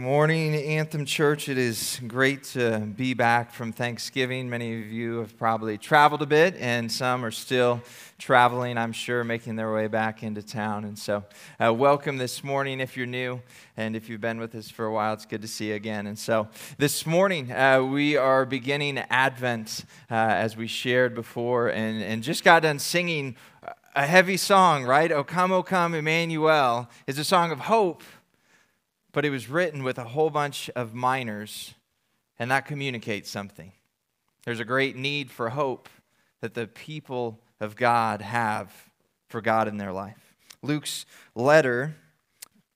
Good morning, Anthem Church. It is great to be back from Thanksgiving. Many of you have probably traveled a bit, and some are still traveling, I'm sure, making their way back into town. And so, uh, welcome this morning if you're new, and if you've been with us for a while, it's good to see you again. And so, this morning, uh, we are beginning Advent, uh, as we shared before, and, and just got done singing a heavy song, right? O come, O come, Emmanuel, is a song of hope but it was written with a whole bunch of minors, and that communicates something. There's a great need for hope that the people of God have for God in their life. Luke's letter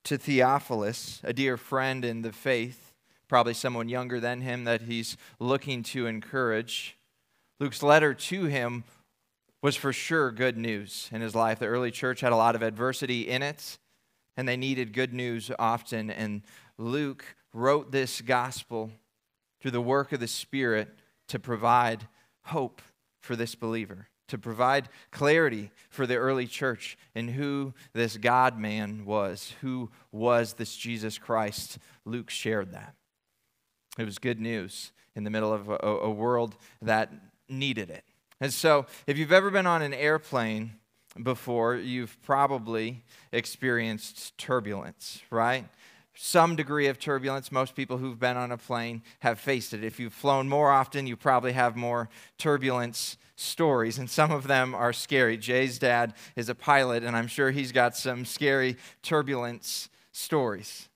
to Theophilus, a dear friend in the faith, probably someone younger than him that he's looking to encourage. Luke's letter to him was for sure good news in his life. The early church had a lot of adversity in it and they needed good news often. And Luke wrote this gospel through the work of the Spirit to provide hope for this believer, to provide clarity for the early church in who this God man was, who was this Jesus Christ. Luke shared that. It was good news in the middle of a, a world that needed it. And so, if you've ever been on an airplane, before, you've probably experienced turbulence, right? Some degree of turbulence. Most people who've been on a plane have faced it. If you've flown more often, you probably have more turbulence stories, and some of them are scary. Jay's dad is a pilot, and I'm sure he's got some scary turbulence stories.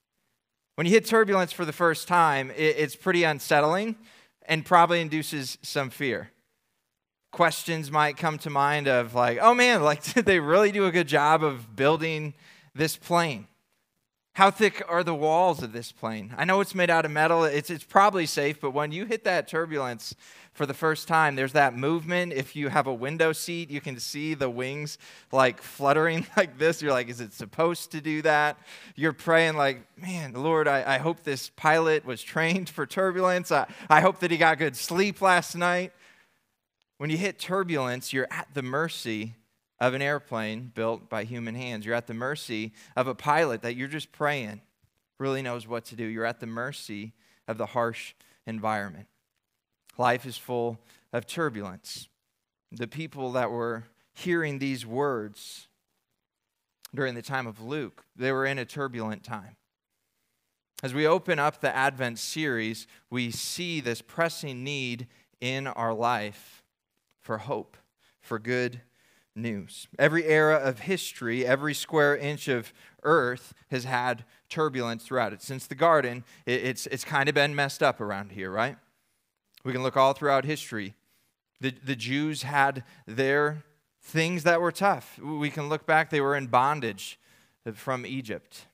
When you hit turbulence for the first time, it's pretty unsettling and probably induces some fear questions might come to mind of like, oh man, like did they really do a good job of building this plane? How thick are the walls of this plane? I know it's made out of metal. It's, it's probably safe, but when you hit that turbulence for the first time, there's that movement. If you have a window seat, you can see the wings like fluttering like this. You're like, is it supposed to do that? You're praying, like, man, Lord, I, I hope this pilot was trained for turbulence. I, I hope that he got good sleep last night. When you hit turbulence, you're at the mercy of an airplane built by human hands. You're at the mercy of a pilot that you're just praying really knows what to do. You're at the mercy of the harsh environment. Life is full of turbulence. The people that were hearing these words during the time of Luke, they were in a turbulent time. As we open up the Advent series, we see this pressing need in our life for hope, for good news. Every era of history, every square inch of earth has had turbulence throughout it. Since the garden, it's, it's kind of been messed up around here, right? We can look all throughout history. The, the Jews had their things that were tough. We can look back, they were in bondage from Egypt.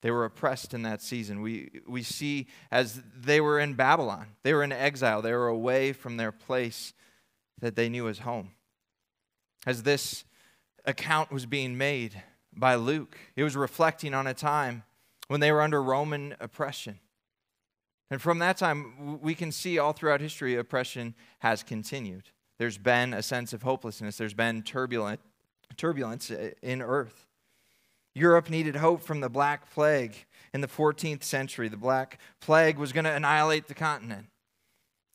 They were oppressed in that season. We, we see as they were in Babylon, they were in exile, they were away from their place that they knew as home. As this account was being made by Luke, it was reflecting on a time when they were under Roman oppression. And from that time, we can see all throughout history, oppression has continued. There's been a sense of hopelessness, there's been turbulent, turbulence uh, in earth. Europe needed hope from the Black Plague in the 14th century. The Black Plague was going to annihilate the continent.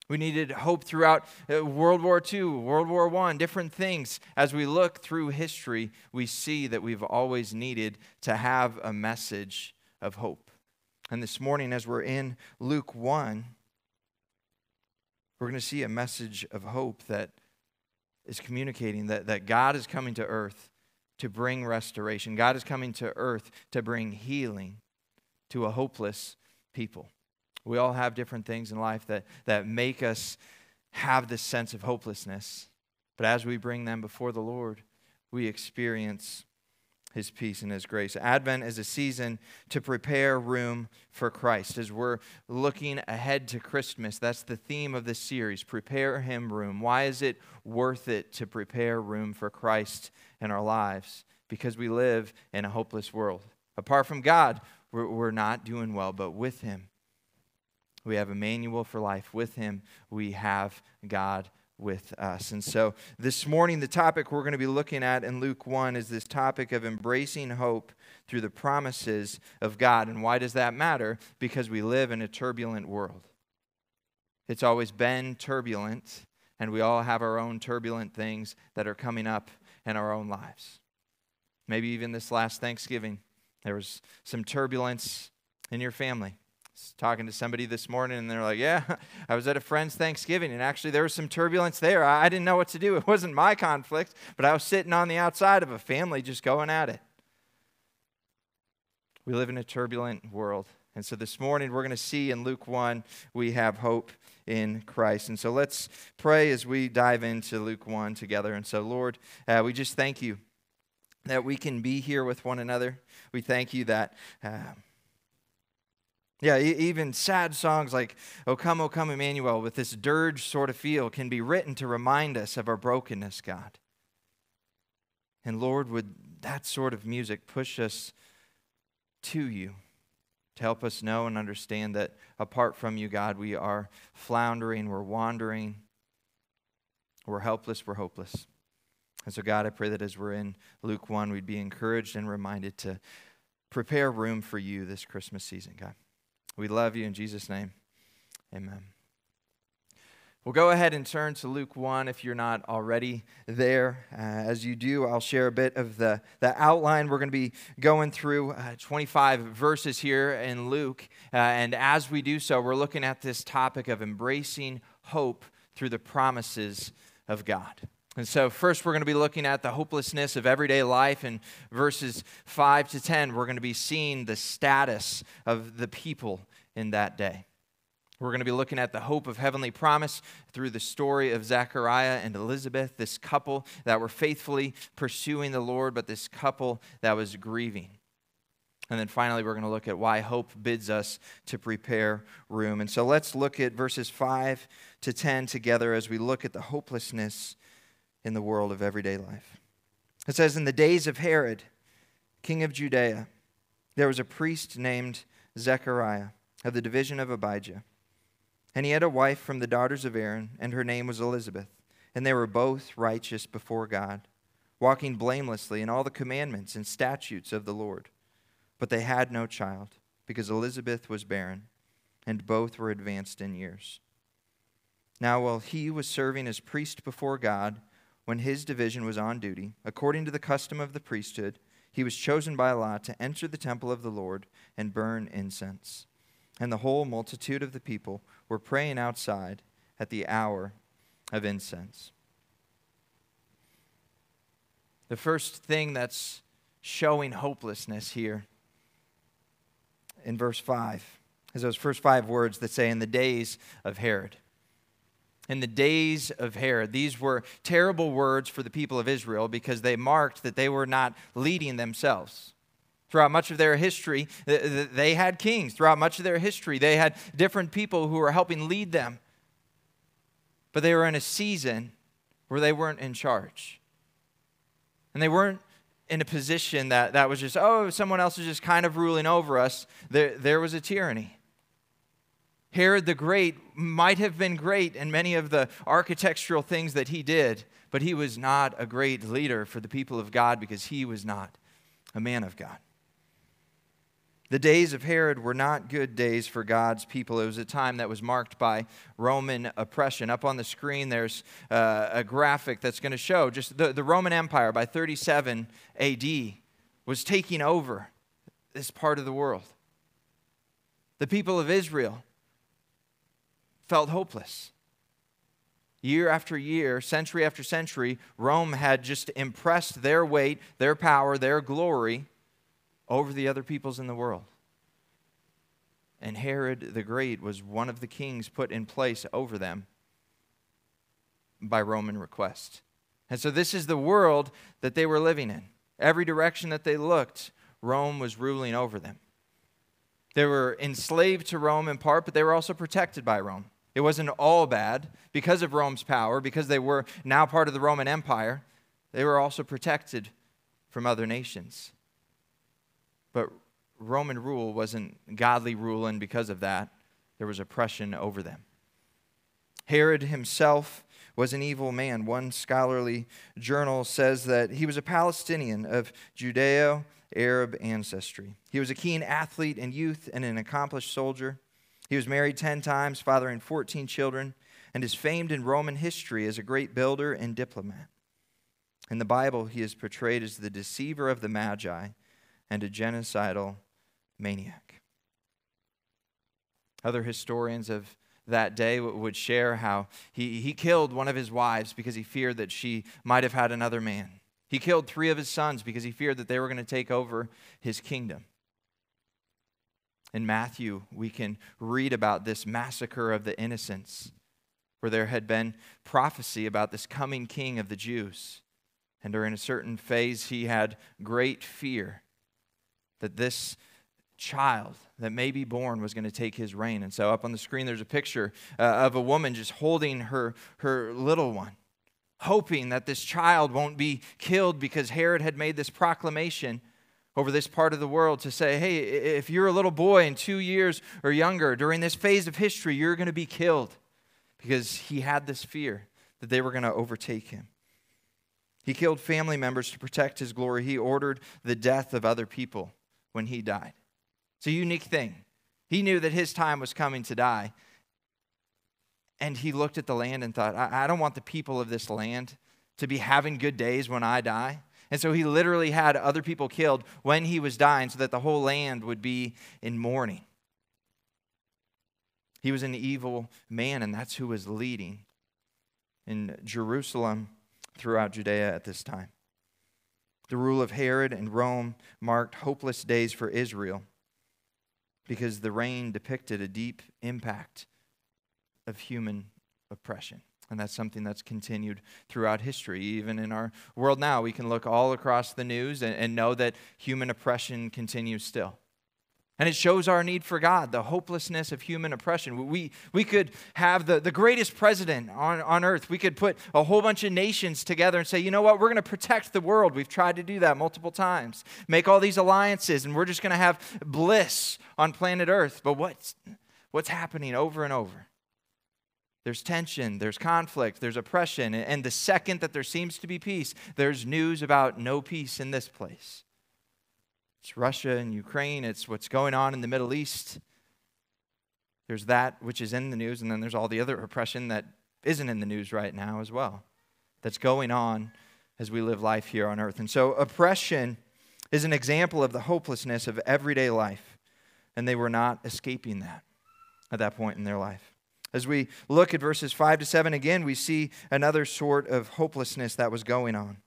We needed hope throughout uh, World War II, World War I, different things. As we look through history, we see that we've always needed to have a message of hope. And this morning, as we're in Luke 1, we're going to see a message of hope that is communicating that, that God is coming to earth to bring restoration. God is coming to earth to bring healing to a hopeless people. We all have different things in life that, that make us have this sense of hopelessness. But as we bring them before the Lord, we experience his peace and his grace. Advent is a season to prepare room for Christ. As we're looking ahead to Christmas, that's the theme of this series prepare him room. Why is it worth it to prepare room for Christ in our lives? Because we live in a hopeless world. Apart from God, we're, we're not doing well, but with him, we have Emmanuel for life. With him, we have God with us. And so this morning, the topic we're going to be looking at in Luke 1 is this topic of embracing hope through the promises of God. And why does that matter? Because we live in a turbulent world. It's always been turbulent, and we all have our own turbulent things that are coming up in our own lives. Maybe even this last Thanksgiving, there was some turbulence in your family talking to somebody this morning and they're like, Yeah, I was at a friend's Thanksgiving and actually there was some turbulence there. I didn't know what to do. It wasn't my conflict, but I was sitting on the outside of a family just going at it. We live in a turbulent world. And so this morning we're going to see in Luke 1, we have hope in Christ. And so let's pray as we dive into Luke 1 together. And so, Lord, uh, we just thank you that we can be here with one another. We thank you that. Uh, yeah, even sad songs like O Come, O Come, Emmanuel, with this dirge sort of feel, can be written to remind us of our brokenness, God. And Lord, would that sort of music push us to you to help us know and understand that apart from you, God, we are floundering, we're wandering, we're helpless, we're hopeless. And so, God, I pray that as we're in Luke 1, we'd be encouraged and reminded to prepare room for you this Christmas season, God. We love you in Jesus' name. Amen. We'll go ahead and turn to Luke 1 if you're not already there. Uh, as you do, I'll share a bit of the, the outline. We're going to be going through uh, 25 verses here in Luke. Uh, and as we do so, we're looking at this topic of embracing hope through the promises of God. And so, first, we're going to be looking at the hopelessness of everyday life. In verses 5 to 10, we're going to be seeing the status of the people in that day. We're going to be looking at the hope of heavenly promise through the story of Zechariah and Elizabeth, this couple that were faithfully pursuing the Lord, but this couple that was grieving. And then finally, we're going to look at why hope bids us to prepare room. And so let's look at verses 5 to 10 together as we look at the hopelessness in the world of everyday life. It says, In the days of Herod, king of Judea, there was a priest named Zechariah of the division of Abijah. And he had a wife from the daughters of Aaron, and her name was Elizabeth. And they were both righteous before God, walking blamelessly in all the commandments and statutes of the Lord. But they had no child, because Elizabeth was barren, and both were advanced in years. Now, while he was serving as priest before God, when his division was on duty, according to the custom of the priesthood, he was chosen by lot to enter the temple of the Lord and burn incense. And the whole multitude of the people were praying outside at the hour of incense. The first thing that's showing hopelessness here in verse 5 is those first five words that say, In the days of Herod in the days of Herod. These were terrible words for the people of Israel because they marked that they were not leading themselves. Throughout much of their history, they had kings. Throughout much of their history, they had different people who were helping lead them. But they were in a season where they weren't in charge. And they weren't in a position that, that was just, oh, someone else is just kind of ruling over us. There, there was a tyranny. Herod the Great might have been great in many of the architectural things that he did, but he was not a great leader for the people of God because he was not a man of God. The days of Herod were not good days for God's people. It was a time that was marked by Roman oppression. Up on the screen, there's uh, a graphic that's going to show just the, the Roman Empire by 37 AD was taking over this part of the world. The people of Israel felt hopeless. Year after year, century after century, Rome had just impressed their weight, their power, their glory over the other peoples in the world. And Herod the Great was one of the kings put in place over them by Roman request. And so, this is the world that they were living in. Every direction that they looked, Rome was ruling over them. They were enslaved to Rome in part, but they were also protected by Rome. It wasn't all bad because of Rome's power, because they were now part of the Roman Empire. They were also protected from other nations. But Roman rule wasn't godly rule, and because of that, there was oppression over them. Herod himself was an evil man. One scholarly journal says that he was a Palestinian of Judeo Arab ancestry. He was a keen athlete in youth and an accomplished soldier. He was married 10 times, fathering 14 children, and is famed in Roman history as a great builder and diplomat. In the Bible, he is portrayed as the deceiver of the Magi and a genocidal maniac. Other historians of that day would share how he, he killed one of his wives because he feared that she might have had another man. He killed three of his sons because he feared that they were going to take over his kingdom. In Matthew, we can read about this massacre of the innocents, where there had been prophecy about this coming king of the Jews. And during a certain phase, he had great fear that this child that may be born was going to take his reign. And so, up on the screen, there's a picture uh, of a woman just holding her, her little one, hoping that this child won't be killed because Herod had made this proclamation over this part of the world to say, hey, if you're a little boy in two years or younger, during this phase of history, you're going to be killed because he had this fear that they were going to overtake him. He killed family members to protect his glory. He ordered the death of other people when he died. It's a unique thing. He knew that his time was coming to die. And he looked at the land and thought, I, I don't want the people of this land to be having good days when I die. And so he literally had other people killed when he was dying so that the whole land would be in mourning. He was an evil man, and that's who was leading in Jerusalem throughout Judea at this time. The rule of Herod and Rome marked hopeless days for Israel because the reign depicted a deep impact of human oppression. And that's something that's continued throughout history. Even in our world now, we can look all across the news and, and know that human oppression continues still. And it shows our need for God, the hopelessness of human oppression. We, we could have the, the greatest president on, on earth. We could put a whole bunch of nations together and say, you know what, we're going to protect the world. We've tried to do that multiple times. Make all these alliances, and we're just going to have bliss on planet Earth. But what's, what's happening over and over? There's tension, there's conflict, there's oppression. And the second that there seems to be peace, there's news about no peace in this place. It's Russia and Ukraine, it's what's going on in the Middle East. There's that which is in the news, and then there's all the other oppression that isn't in the news right now as well, that's going on as we live life here on earth. And so, oppression is an example of the hopelessness of everyday life, and they were not escaping that at that point in their life. As we look at verses 5 to 7 again, we see another sort of hopelessness that was going on.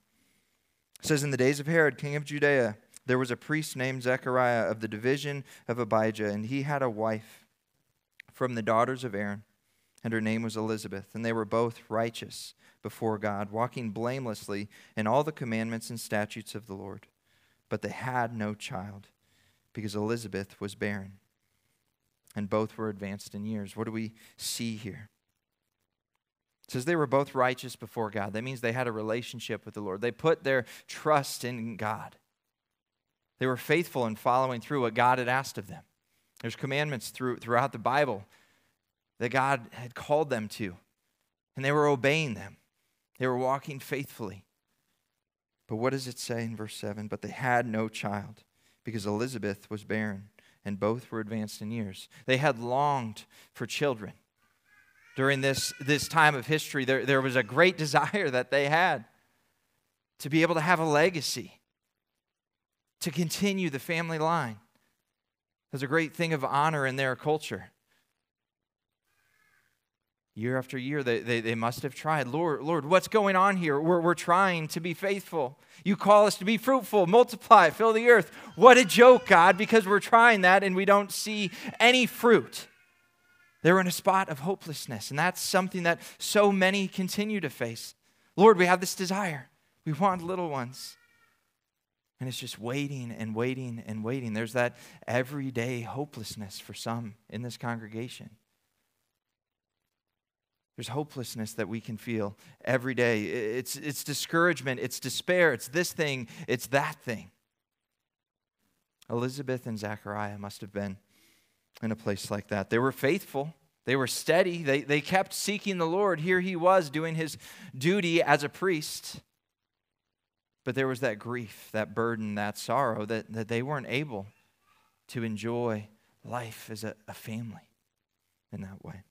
It says, In the days of Herod, king of Judea, there was a priest named Zechariah of the division of Abijah, and he had a wife from the daughters of Aaron, and her name was Elizabeth. And they were both righteous before God, walking blamelessly in all the commandments and statutes of the Lord. But they had no child, because Elizabeth was barren, and both were advanced in years. What do we see here? It says they were both righteous before God. That means they had a relationship with the Lord. They put their trust in God. They were faithful in following through what God had asked of them. There's commandments through, throughout the Bible that God had called them to, and they were obeying them. They were walking faithfully. But what does it say in verse 7? But they had no child because Elizabeth was barren, and both were advanced in years. They had longed for children. During this, this time of history, there, there was a great desire that they had to be able to have a legacy to continue the family line. There's a great thing of honor in their culture. Year after year, they, they, they must have tried. Lord, Lord, what's going on here? We're, we're trying to be faithful. You call us to be fruitful, multiply, fill the earth. What a joke, God, because we're trying that and we don't see any fruit. They're in a spot of hopelessness, and that's something that so many continue to face. Lord, we have this desire. We want little ones. And it's just waiting and waiting and waiting. There's that everyday hopelessness for some in this congregation. There's hopelessness that we can feel every day. It's, it's discouragement, it's despair, it's this thing, it's that thing. Elizabeth and Zechariah must have been in a place like that. They were faithful, They were steady. They, they kept seeking the Lord. Here he was doing his duty as a priest. But there was that grief, that burden, that sorrow that, that they weren't able to enjoy life as a, a family in that way.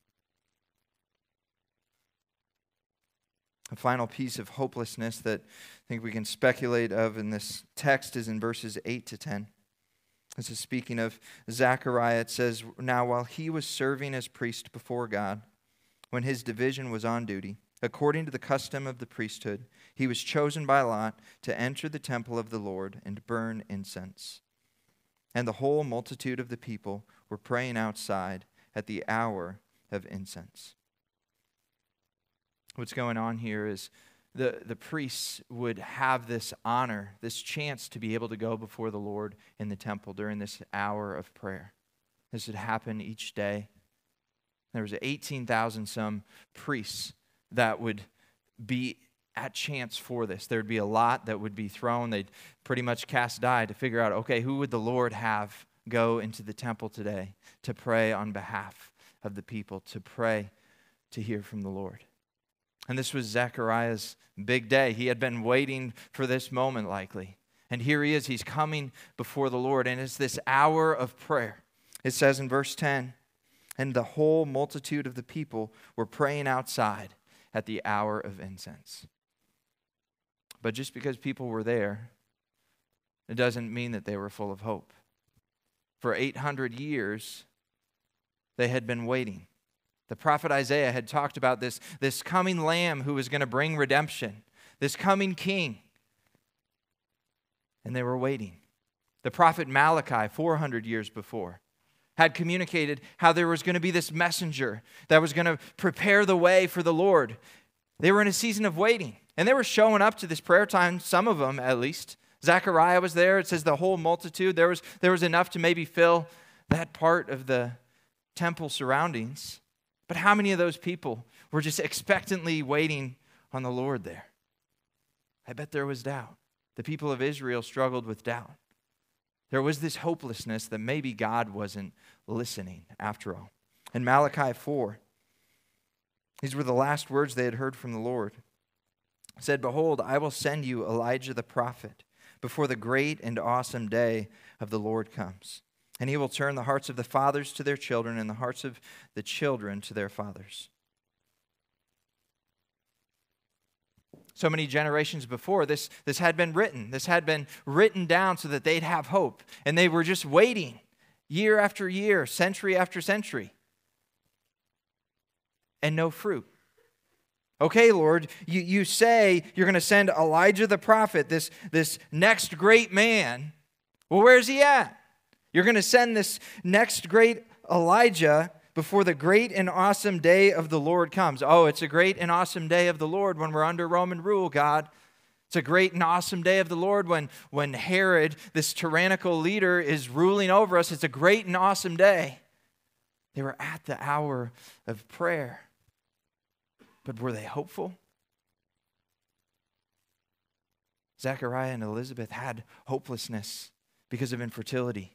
A final piece of hopelessness that I think we can speculate of in this text is in verses 8 to 10. This is speaking of Zechariah. It says, Now while he was serving as priest before God, when his division was on duty, according to the custom of the priesthood, he was chosen by Lot to enter the temple of the Lord and burn incense. And the whole multitude of the people were praying outside at the hour of incense. What's going on here is the, the priests would have this honor, this chance to be able to go before the Lord in the temple during this hour of prayer. This would happen each day. There was 18,000 some priests that would be at chance for this. There'd be a lot that would be thrown. They'd pretty much cast die to figure out, okay, who would the Lord have go into the temple today to pray on behalf of the people, to pray to hear from the Lord. And this was Zechariah's big day. He had been waiting for this moment, likely. And here he is. He's coming before the Lord. And it's this hour of prayer. It says in verse 10 And the whole multitude of the people were praying outside at the hour of incense. But just because people were there, it doesn't mean that they were full of hope. For 800 years, they had been waiting. The prophet Isaiah had talked about this, this coming lamb who was going to bring redemption, this coming king. And they were waiting. The prophet Malachi, 400 years before, had communicated how there was going to be this messenger that was going to prepare the way for the Lord. They were in a season of waiting, and they were showing up to this prayer time, some of them at least. Zechariah was there. It says the whole multitude. There was, there was enough to maybe fill that part of the temple surroundings. But how many of those people were just expectantly waiting on the Lord there? I bet there was doubt. The people of Israel struggled with doubt. There was this hopelessness that maybe God wasn't listening after all. In Malachi 4, these were the last words they had heard from the Lord. It said, Behold, I will send you Elijah the prophet before the great and awesome day of the Lord comes. And he will turn the hearts of the fathers to their children and the hearts of the children to their fathers. So many generations before, this, this had been written. This had been written down so that they'd have hope. And they were just waiting year after year, century after century, and no fruit. Okay, Lord, you, you say you're going to send Elijah the prophet, this, this next great man. Well, where's he at? You're going to send this next great Elijah before the great and awesome day of the Lord comes. Oh, it's a great and awesome day of the Lord when we're under Roman rule, God. It's a great and awesome day of the Lord when, when Herod, this tyrannical leader, is ruling over us. It's a great and awesome day. They were at the hour of prayer. But were they hopeful? Zechariah and Elizabeth had hopelessness because of infertility.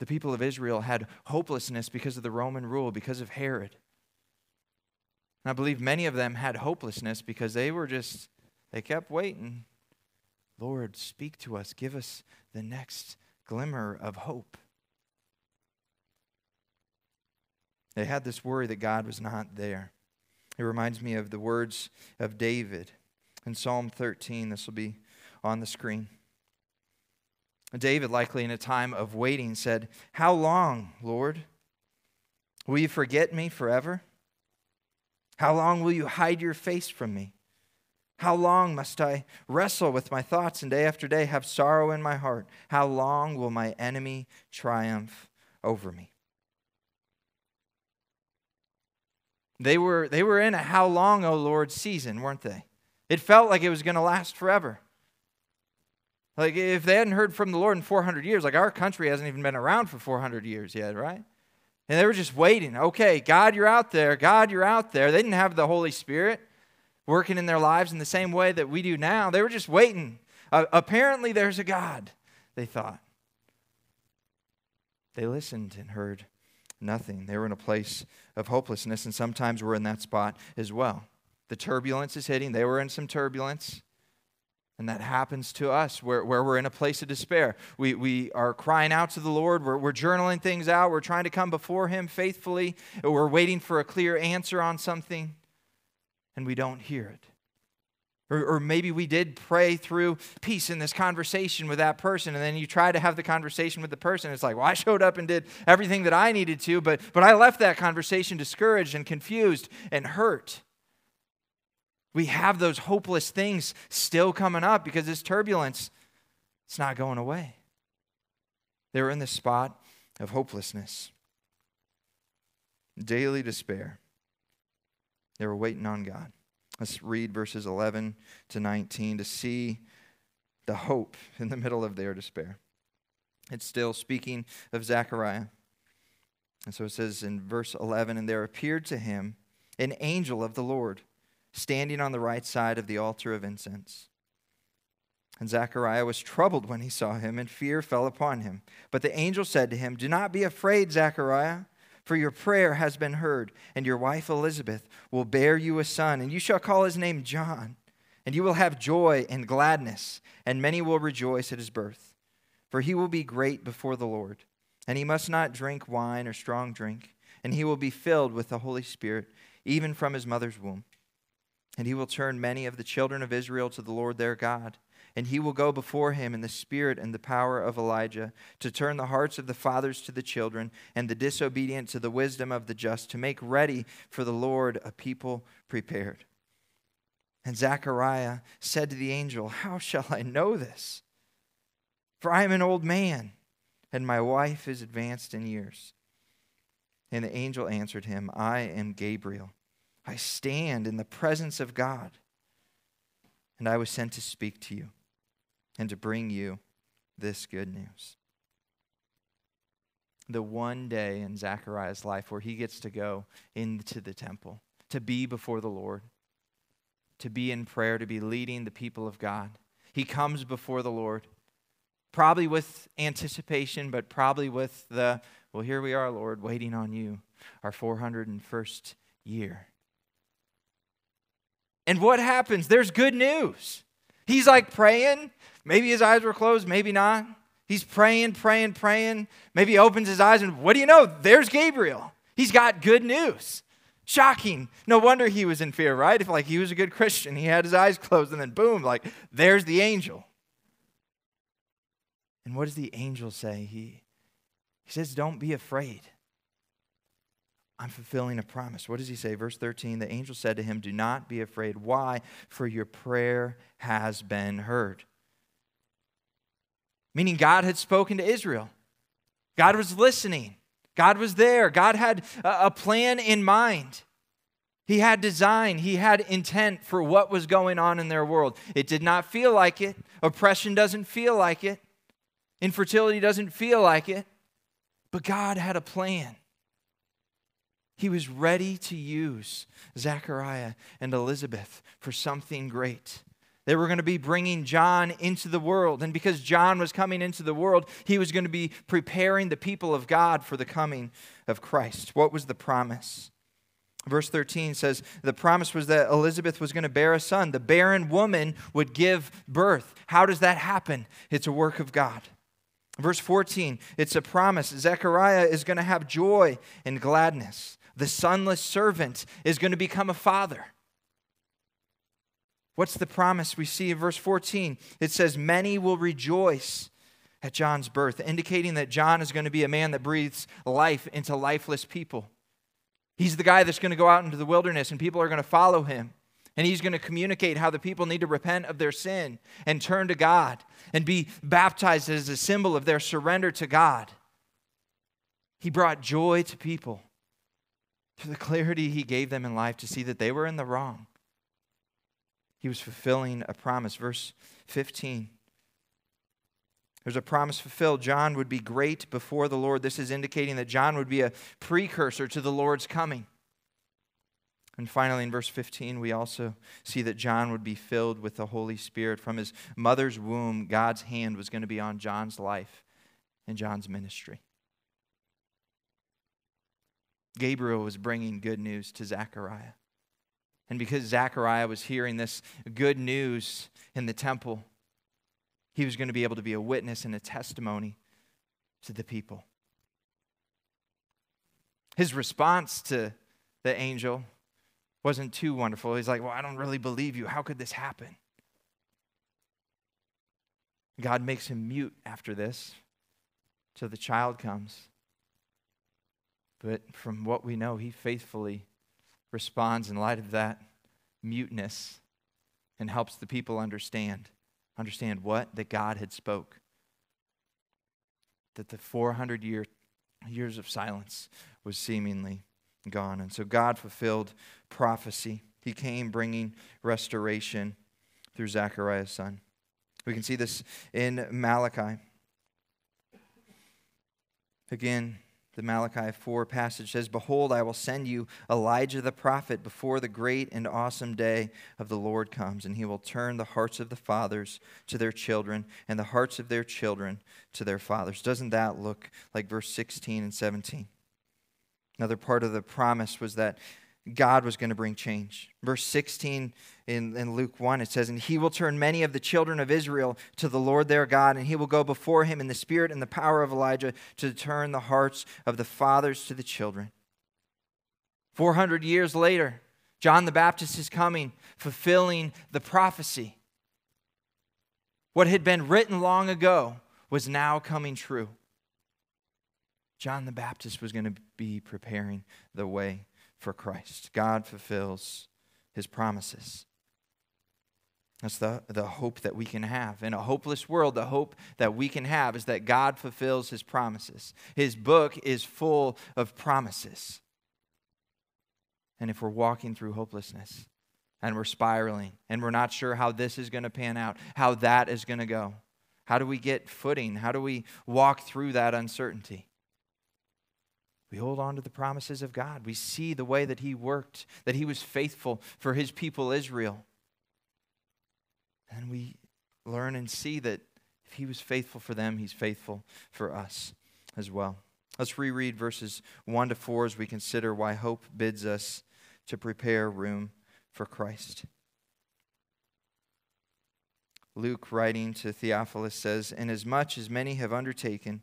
The people of Israel had hopelessness because of the Roman rule, because of Herod. And I believe many of them had hopelessness because they were just, they kept waiting. Lord, speak to us. Give us the next glimmer of hope. They had this worry that God was not there. It reminds me of the words of David in Psalm 13. This will be on the screen. David, likely in a time of waiting, said, How long, Lord? Will you forget me forever? How long will you hide your face from me? How long must I wrestle with my thoughts and day after day have sorrow in my heart? How long will my enemy triumph over me? They were, they were in a how long, O Lord season, weren't they? It felt like it was going to last forever. Like, if they hadn't heard from the Lord in 400 years, like our country hasn't even been around for 400 years yet, right? And they were just waiting. Okay, God, you're out there. God, you're out there. They didn't have the Holy Spirit working in their lives in the same way that we do now. They were just waiting. Uh, apparently, there's a God, they thought. They listened and heard nothing. They were in a place of hopelessness, and sometimes we're in that spot as well. The turbulence is hitting. They were in some turbulence. And that happens to us where, where we're in a place of despair. We, we are crying out to the Lord. We're, we're journaling things out. We're trying to come before Him faithfully. We're waiting for a clear answer on something, and we don't hear it. Or, or maybe we did pray through peace in this conversation with that person, and then you try to have the conversation with the person. It's like, well, I showed up and did everything that I needed to, but, but I left that conversation discouraged and confused and hurt. We have those hopeless things still coming up because this turbulence, it's not going away. They were in the spot of hopelessness, daily despair. They were waiting on God. Let's read verses 11 to 19 to see the hope in the middle of their despair. It's still speaking of Zechariah. And so it says in verse 11 And there appeared to him an angel of the Lord, standing on the right side of the altar of incense. And Zechariah was troubled when he saw him, and fear fell upon him. But the angel said to him, Do not be afraid, Zechariah for your prayer has been heard, and your wife Elizabeth will bear you a son, and you shall call his name John. And you will have joy and gladness, and many will rejoice at his birth. For he will be great before the Lord, and he must not drink wine or strong drink, and he will be filled with the Holy Spirit, even from his mother's womb. And he will turn many of the children of Israel to the Lord their God and he will go before him in the spirit and the power of Elijah to turn the hearts of the fathers to the children and the disobedient to the wisdom of the just, to make ready for the Lord a people prepared. And Zechariah said to the angel, How shall I know this? For I am an old man, and my wife is advanced in years. And the angel answered him, I am Gabriel. I stand in the presence of God, and I was sent to speak to you and to bring you this good news. The one day in Zechariah's life where he gets to go into the temple, to be before the Lord, to be in prayer, to be leading the people of God. He comes before the Lord, probably with anticipation, but probably with the, well, here we are, Lord, waiting on you, our 401st year. And what happens? There's good news. He's like praying, Maybe his eyes were closed, maybe not. He's praying, praying, praying. Maybe he opens his eyes, and what do you know? There's Gabriel. He's got good news. Shocking. No wonder he was in fear, right? If like he was a good Christian, he had his eyes closed, and then boom, like there's the angel. And what does the angel say? He, he says, Don't be afraid. I'm fulfilling a promise. What does he say? Verse 13 The angel said to him, Do not be afraid. Why? For your prayer has been heard meaning God had spoken to Israel. God was listening. God was there. God had a plan in mind. He had design, he had intent for what was going on in their world. It did not feel like it. Oppression doesn't feel like it. Infertility doesn't feel like it. But God had a plan. He was ready to use Zechariah and Elizabeth for something great. They were going to be bringing John into the world. And because John was coming into the world, he was going to be preparing the people of God for the coming of Christ. What was the promise? Verse 13 says the promise was that Elizabeth was going to bear a son. The barren woman would give birth. How does that happen? It's a work of God. Verse 14, it's a promise. Zechariah is going to have joy and gladness. The sonless servant is going to become a father. What's the promise we see in verse 14? It says, Many will rejoice at John's birth, indicating that John is going to be a man that breathes life into lifeless people. He's the guy that's going to go out into the wilderness and people are going to follow him. And he's going to communicate how the people need to repent of their sin and turn to God and be baptized as a symbol of their surrender to God. He brought joy to people through the clarity he gave them in life to see that they were in the wrong he was fulfilling a promise. Verse 15. There's a promise fulfilled. John would be great before the Lord. This is indicating that John would be a precursor to the Lord's coming. And finally, in verse 15, we also see that John would be filled with the Holy Spirit. From his mother's womb, God's hand was going to be on John's life and John's ministry. Gabriel was bringing good news to Zechariah. And because Zechariah was hearing this good news in the temple, he was going to be able to be a witness and a testimony to the people. His response to the angel wasn't too wonderful. He's like, Well, I don't really believe you. How could this happen? God makes him mute after this till the child comes. But from what we know, he faithfully responds in light of that muteness and helps the people understand. Understand what? That God had spoke. That the 400 year, years of silence was seemingly gone. And so God fulfilled prophecy. He came bringing restoration through Zechariah's son. We can see this in Malachi. Again, the Malachi 4 passage says, Behold, I will send you Elijah the prophet before the great and awesome day of the Lord comes, and he will turn the hearts of the fathers to their children, and the hearts of their children to their fathers. Doesn't that look like verse 16 and 17? Another part of the promise was that God was going to bring change. Verse 16 in, in Luke 1, it says, And he will turn many of the children of Israel to the Lord their God, and he will go before him in the spirit and the power of Elijah to turn the hearts of the fathers to the children. 400 years later, John the Baptist is coming, fulfilling the prophecy. What had been written long ago was now coming true. John the Baptist was going to be preparing the way for Christ. God fulfills his promises. That's the, the hope that we can have. In a hopeless world, the hope that we can have is that God fulfills his promises. His book is full of promises. And if we're walking through hopelessness and we're spiraling and we're not sure how this is going to pan out, how that is going to go, how do we get footing? How do we walk through that uncertainty? We hold on to the promises of God. We see the way that He worked, that He was faithful for His people Israel. And we learn and see that if He was faithful for them, He's faithful for us as well. Let's reread verses 1 to 4 as we consider why hope bids us to prepare room for Christ. Luke, writing to Theophilus, says, Inasmuch as many have undertaken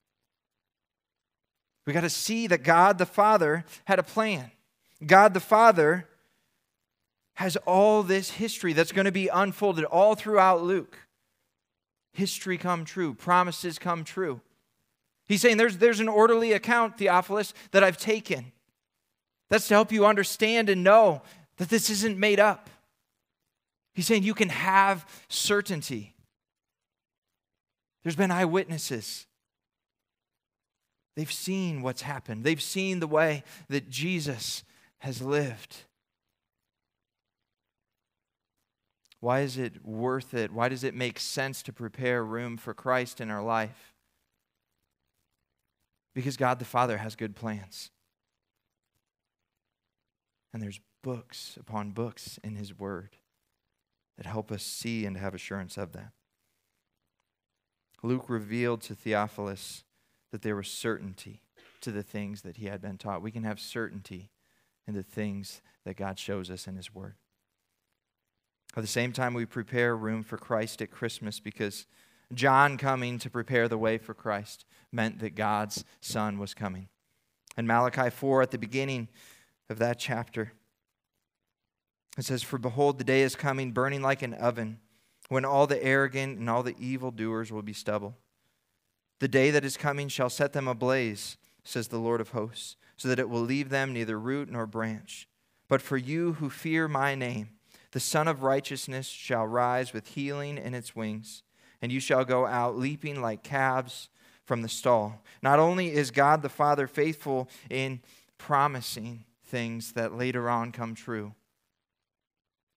We got to see that God the Father had a plan. God the Father has all this history that's going to be unfolded all throughout Luke. History come true, promises come true. He's saying there's, there's an orderly account, Theophilus, that I've taken. That's to help you understand and know that this isn't made up. He's saying you can have certainty. There's been eyewitnesses. They've seen what's happened, they've seen the way that Jesus has lived. Why is it worth it? Why does it make sense to prepare room for Christ in our life? Because God the Father has good plans. And there's books upon books in His Word that help us see and have assurance of that. Luke revealed to Theophilus that there was certainty to the things that he had been taught. We can have certainty in the things that God shows us in his word. At the same time, we prepare room for Christ at Christmas because John coming to prepare the way for Christ meant that God's Son was coming. And Malachi 4, at the beginning of that chapter, it says, For behold, the day is coming, burning like an oven, when all the arrogant and all the evildoers will be stubble. The day that is coming shall set them ablaze, says the Lord of hosts, so that it will leave them neither root nor branch. But for you who fear my name, the Sun of Righteousness shall rise with healing in its wings, and you shall go out leaping like calves from the stall. Not only is God the Father faithful in promising things that later on come true.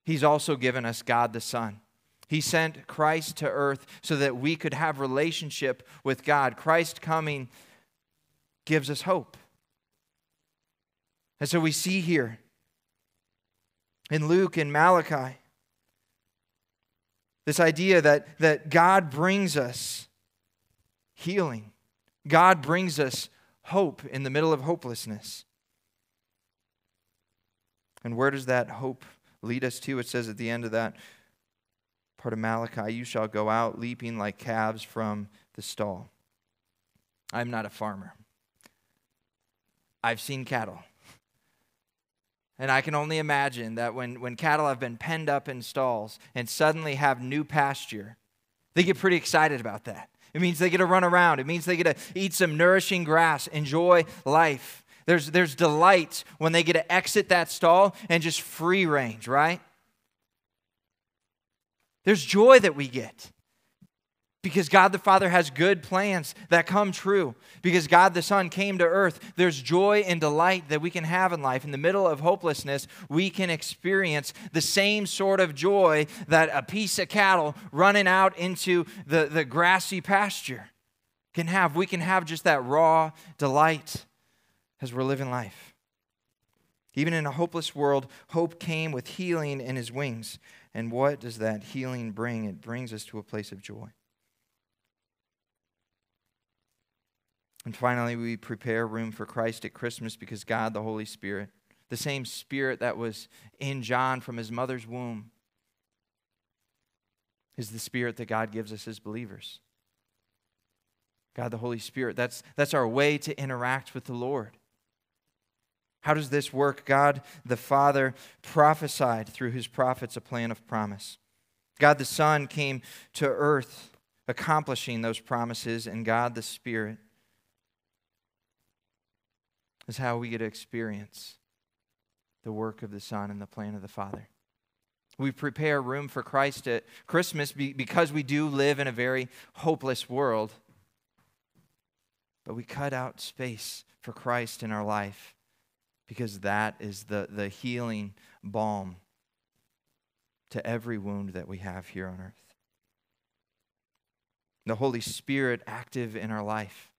He's also given us God the Son. He sent Christ to earth so that we could have relationship with God. Christ coming gives us hope. And so we see here in Luke and Malachi this idea that, that God brings us healing, God brings us hope in the middle of hopelessness. And where does that hope lead us to? It says at the end of that part of Malachi, You shall go out leaping like calves from the stall. I'm not a farmer. I've seen cattle. And I can only imagine that when, when cattle have been penned up in stalls and suddenly have new pasture, they get pretty excited about that. It means they get to run around. It means they get to eat some nourishing grass, enjoy life. There's, there's delight when they get to exit that stall and just free range, right? There's joy that we get because God the Father has good plans that come true. Because God the Son came to earth, there's joy and delight that we can have in life. In the middle of hopelessness, we can experience the same sort of joy that a piece of cattle running out into the, the grassy pasture can have. We can have just that raw delight as we're living life. Even in a hopeless world, hope came with healing in his wings. And what does that healing bring? It brings us to a place of joy. And finally, we prepare room for Christ at Christmas because God, the Holy Spirit, the same Spirit that was in John from his mother's womb, is the Spirit that God gives us as believers. God, the Holy Spirit, that's, that's our way to interact with the Lord. How does this work? God the Father prophesied through his prophets a plan of promise. God the Son came to earth accomplishing those promises, and God the Spirit is how we get to experience the work of the Son and the plan of the Father. We prepare room for Christ at Christmas because we do live in a very hopeless world. But we cut out space for Christ in our life because that is the, the healing balm to every wound that we have here on earth. The Holy Spirit active in our life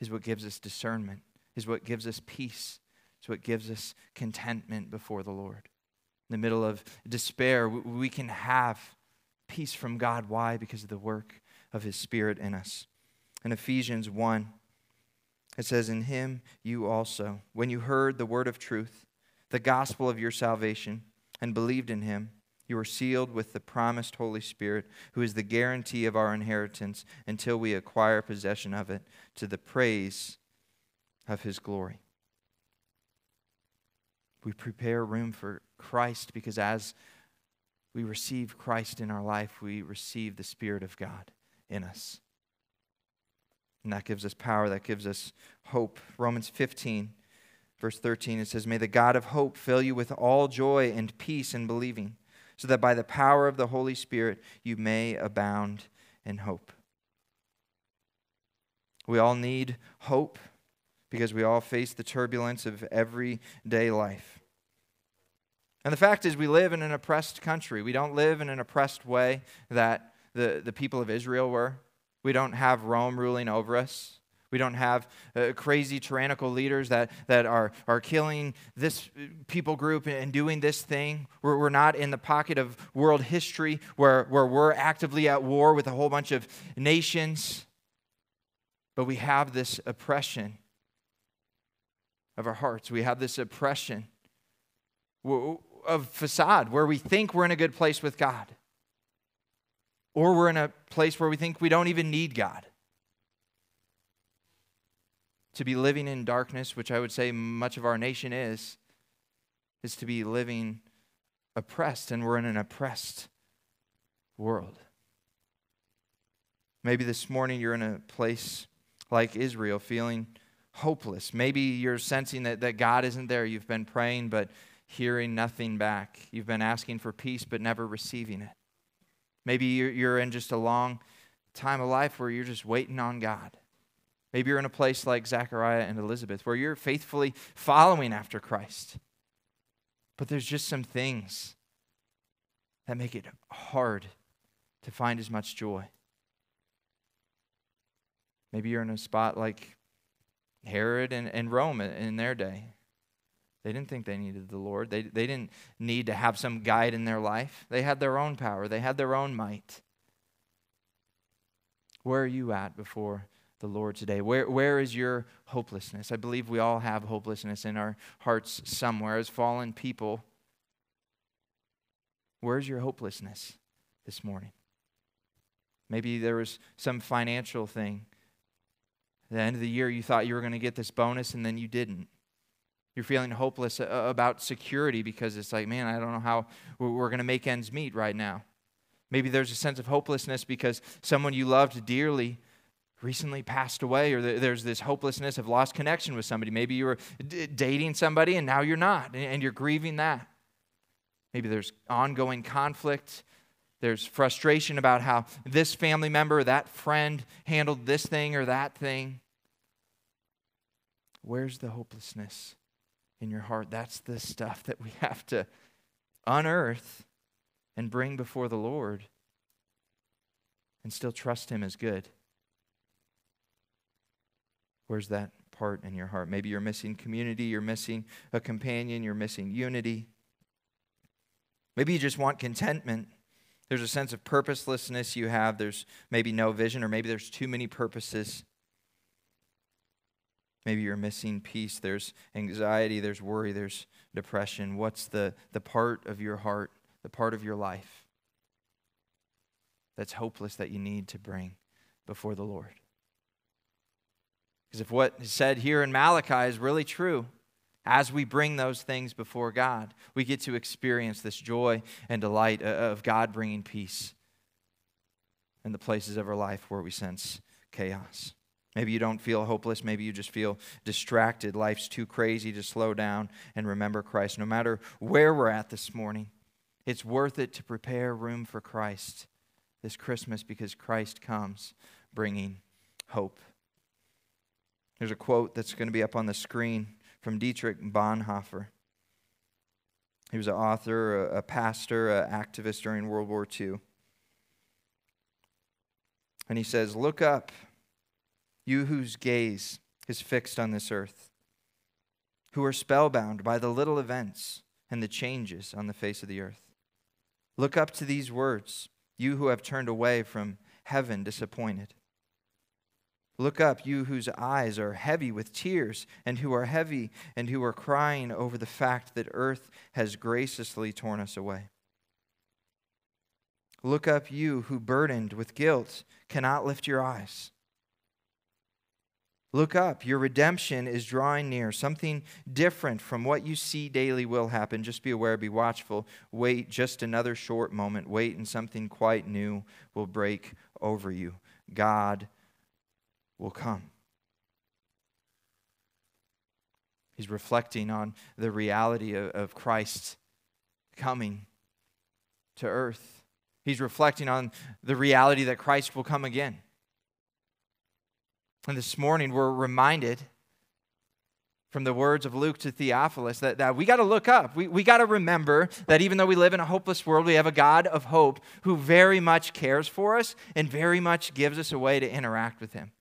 is what gives us discernment, is what gives us peace, is what gives us contentment before the Lord. In the middle of despair, we can have peace from God. Why? Because of the work of His Spirit in us. In Ephesians 1, it says, In him you also, when you heard the word of truth, the gospel of your salvation, and believed in him, you were sealed with the promised Holy Spirit, who is the guarantee of our inheritance until we acquire possession of it to the praise of his glory. We prepare room for Christ because as we receive Christ in our life, we receive the Spirit of God in us. And that gives us power, that gives us hope. Romans 15, verse 13, it says, May the God of hope fill you with all joy and peace in believing, so that by the power of the Holy Spirit you may abound in hope. We all need hope because we all face the turbulence of everyday life. And the fact is, we live in an oppressed country. We don't live in an oppressed way that the, the people of Israel were. We don't have Rome ruling over us. We don't have uh, crazy tyrannical leaders that, that are, are killing this people group and doing this thing. We're, we're not in the pocket of world history where, where we're actively at war with a whole bunch of nations. But we have this oppression of our hearts. We have this oppression of facade where we think we're in a good place with God or we're in a place where we think we don't even need God. To be living in darkness, which I would say much of our nation is, is to be living oppressed, and we're in an oppressed world. Maybe this morning you're in a place like Israel, feeling hopeless. Maybe you're sensing that, that God isn't there. You've been praying, but hearing nothing back. You've been asking for peace, but never receiving it. Maybe you're in just a long time of life where you're just waiting on God. Maybe you're in a place like Zechariah and Elizabeth where you're faithfully following after Christ. But there's just some things that make it hard to find as much joy. Maybe you're in a spot like Herod and, and Rome in their day. They didn't think they needed the Lord. They, they didn't need to have some guide in their life. They had their own power, they had their own might. Where are you at before the Lord today? Where, where is your hopelessness? I believe we all have hopelessness in our hearts somewhere as fallen people. Where's your hopelessness this morning? Maybe there was some financial thing. At the end of the year, you thought you were going to get this bonus and then you didn't. You're feeling hopeless uh, about security because it's like, man, I don't know how we're going to make ends meet right now. Maybe there's a sense of hopelessness because someone you loved dearly recently passed away, or there's this hopelessness of lost connection with somebody. Maybe you were d- dating somebody and now you're not, and you're grieving that. Maybe there's ongoing conflict. There's frustration about how this family member or that friend handled this thing or that thing. Where's the hopelessness? In your heart. That's the stuff that we have to unearth and bring before the Lord and still trust Him as good. Where's that part in your heart? Maybe you're missing community, you're missing a companion, you're missing unity. Maybe you just want contentment. There's a sense of purposelessness you have. There's maybe no vision, or maybe there's too many purposes. Maybe you're missing peace. There's anxiety, there's worry, there's depression. What's the, the part of your heart, the part of your life that's hopeless that you need to bring before the Lord? Because if what is said here in Malachi is really true, as we bring those things before God, we get to experience this joy and delight uh, of God bringing peace in the places of our life where we sense chaos. Maybe you don't feel hopeless. Maybe you just feel distracted. Life's too crazy to slow down and remember Christ. No matter where we're at this morning, it's worth it to prepare room for Christ this Christmas because Christ comes bringing hope. There's a quote that's going to be up on the screen from Dietrich Bonhoeffer. He was an author, a pastor, an activist during World War II. And he says, Look up you whose gaze is fixed on this earth, who are spellbound by the little events and the changes on the face of the earth. Look up to these words, you who have turned away from heaven disappointed. Look up, you whose eyes are heavy with tears, and who are heavy and who are crying over the fact that earth has graciously torn us away. Look up, you who, burdened with guilt, cannot lift your eyes. Look up. Your redemption is drawing near. Something different from what you see daily will happen. Just be aware, be watchful. Wait just another short moment. Wait, and something quite new will break over you. God will come. He's reflecting on the reality of, of Christ coming to earth. He's reflecting on the reality that Christ will come again. And this morning we're reminded from the words of Luke to Theophilus that, that we got to look up. We, we got to remember that even though we live in a hopeless world, we have a God of hope who very much cares for us and very much gives us a way to interact with Him.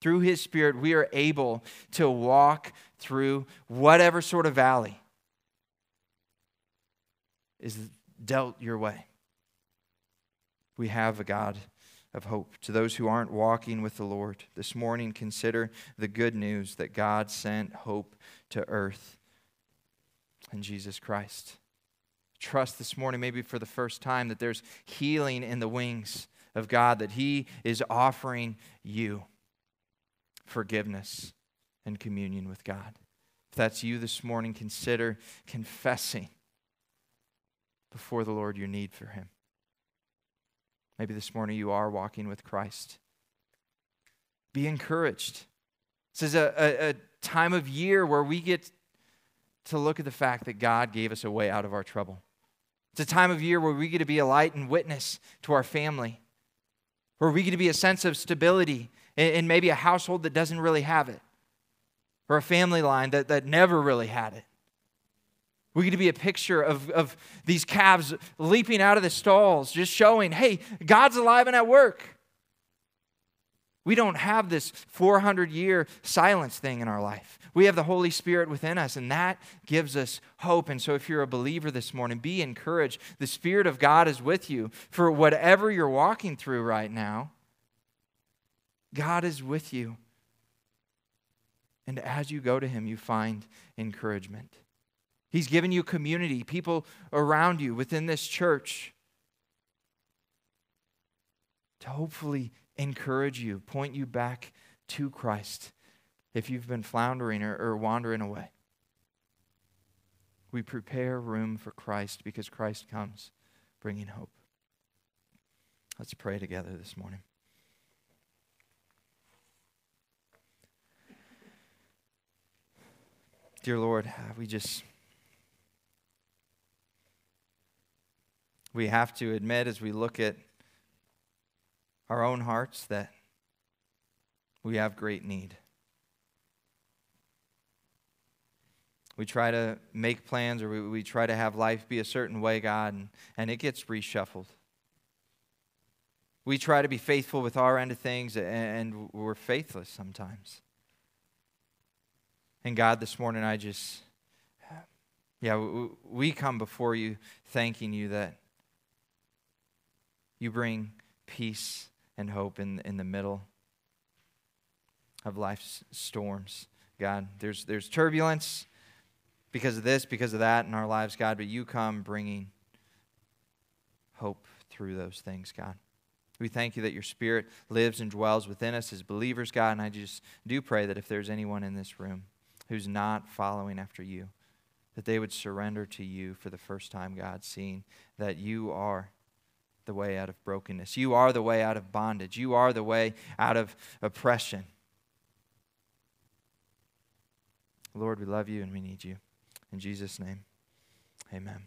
Through His Spirit, we are able to walk through whatever sort of valley is dealt your way. We have a God of hope. To those who aren't walking with the Lord, this morning consider the good news that God sent hope to earth in Jesus Christ. Trust this morning, maybe for the first time, that there's healing in the wings of God, that He is offering you forgiveness and communion with God. If that's you this morning, consider confessing before the Lord your need for Him. Maybe this morning you are walking with Christ. Be encouraged. This is a, a, a, time of year where we get to look at the fact that God gave us a way out of our trouble. It's a time of year where we get to be a light and witness to our family, where we get to be a sense of stability in, maybe a household that doesn't really have it, or a family line that, that never really had it. We get to be a picture of, of these calves leaping out of the stalls, just showing, hey, God's alive and at work. We don't have this 400 year silence thing in our life. We have the Holy Spirit within us, and that gives us hope. And so, if you're a believer this morning, be encouraged. The Spirit of God is with you for whatever you're walking through right now. God is with you. And as you go to Him, you find encouragement. He's given you community, people around you within this church to hopefully encourage you, point you back to Christ if you've been floundering or, or wandering away. We prepare room for Christ because Christ comes bringing hope. Let's pray together this morning. Dear Lord, we just we have to admit as we look at our own hearts that we have great need. We try to make plans or we, we try to have life be a certain way, God, and, and it gets reshuffled. We try to be faithful with our end of things, and, and we're faithless sometimes. And God, this morning, I just, yeah, we come before you thanking you that you bring peace and hope in, in the middle of life's storms. God, there's, there's turbulence because of this, because of that in our lives, God, but you come bringing hope through those things, God. We thank you that your Spirit lives and dwells within us as believers, God, and I just do pray that if there's anyone in this room who's not following after you, that they would surrender to you for the first time, God, seeing that you are the way out of brokenness. You are the way out of bondage. You are the way out of oppression. Lord, we love you and we need you. In Jesus' name, amen.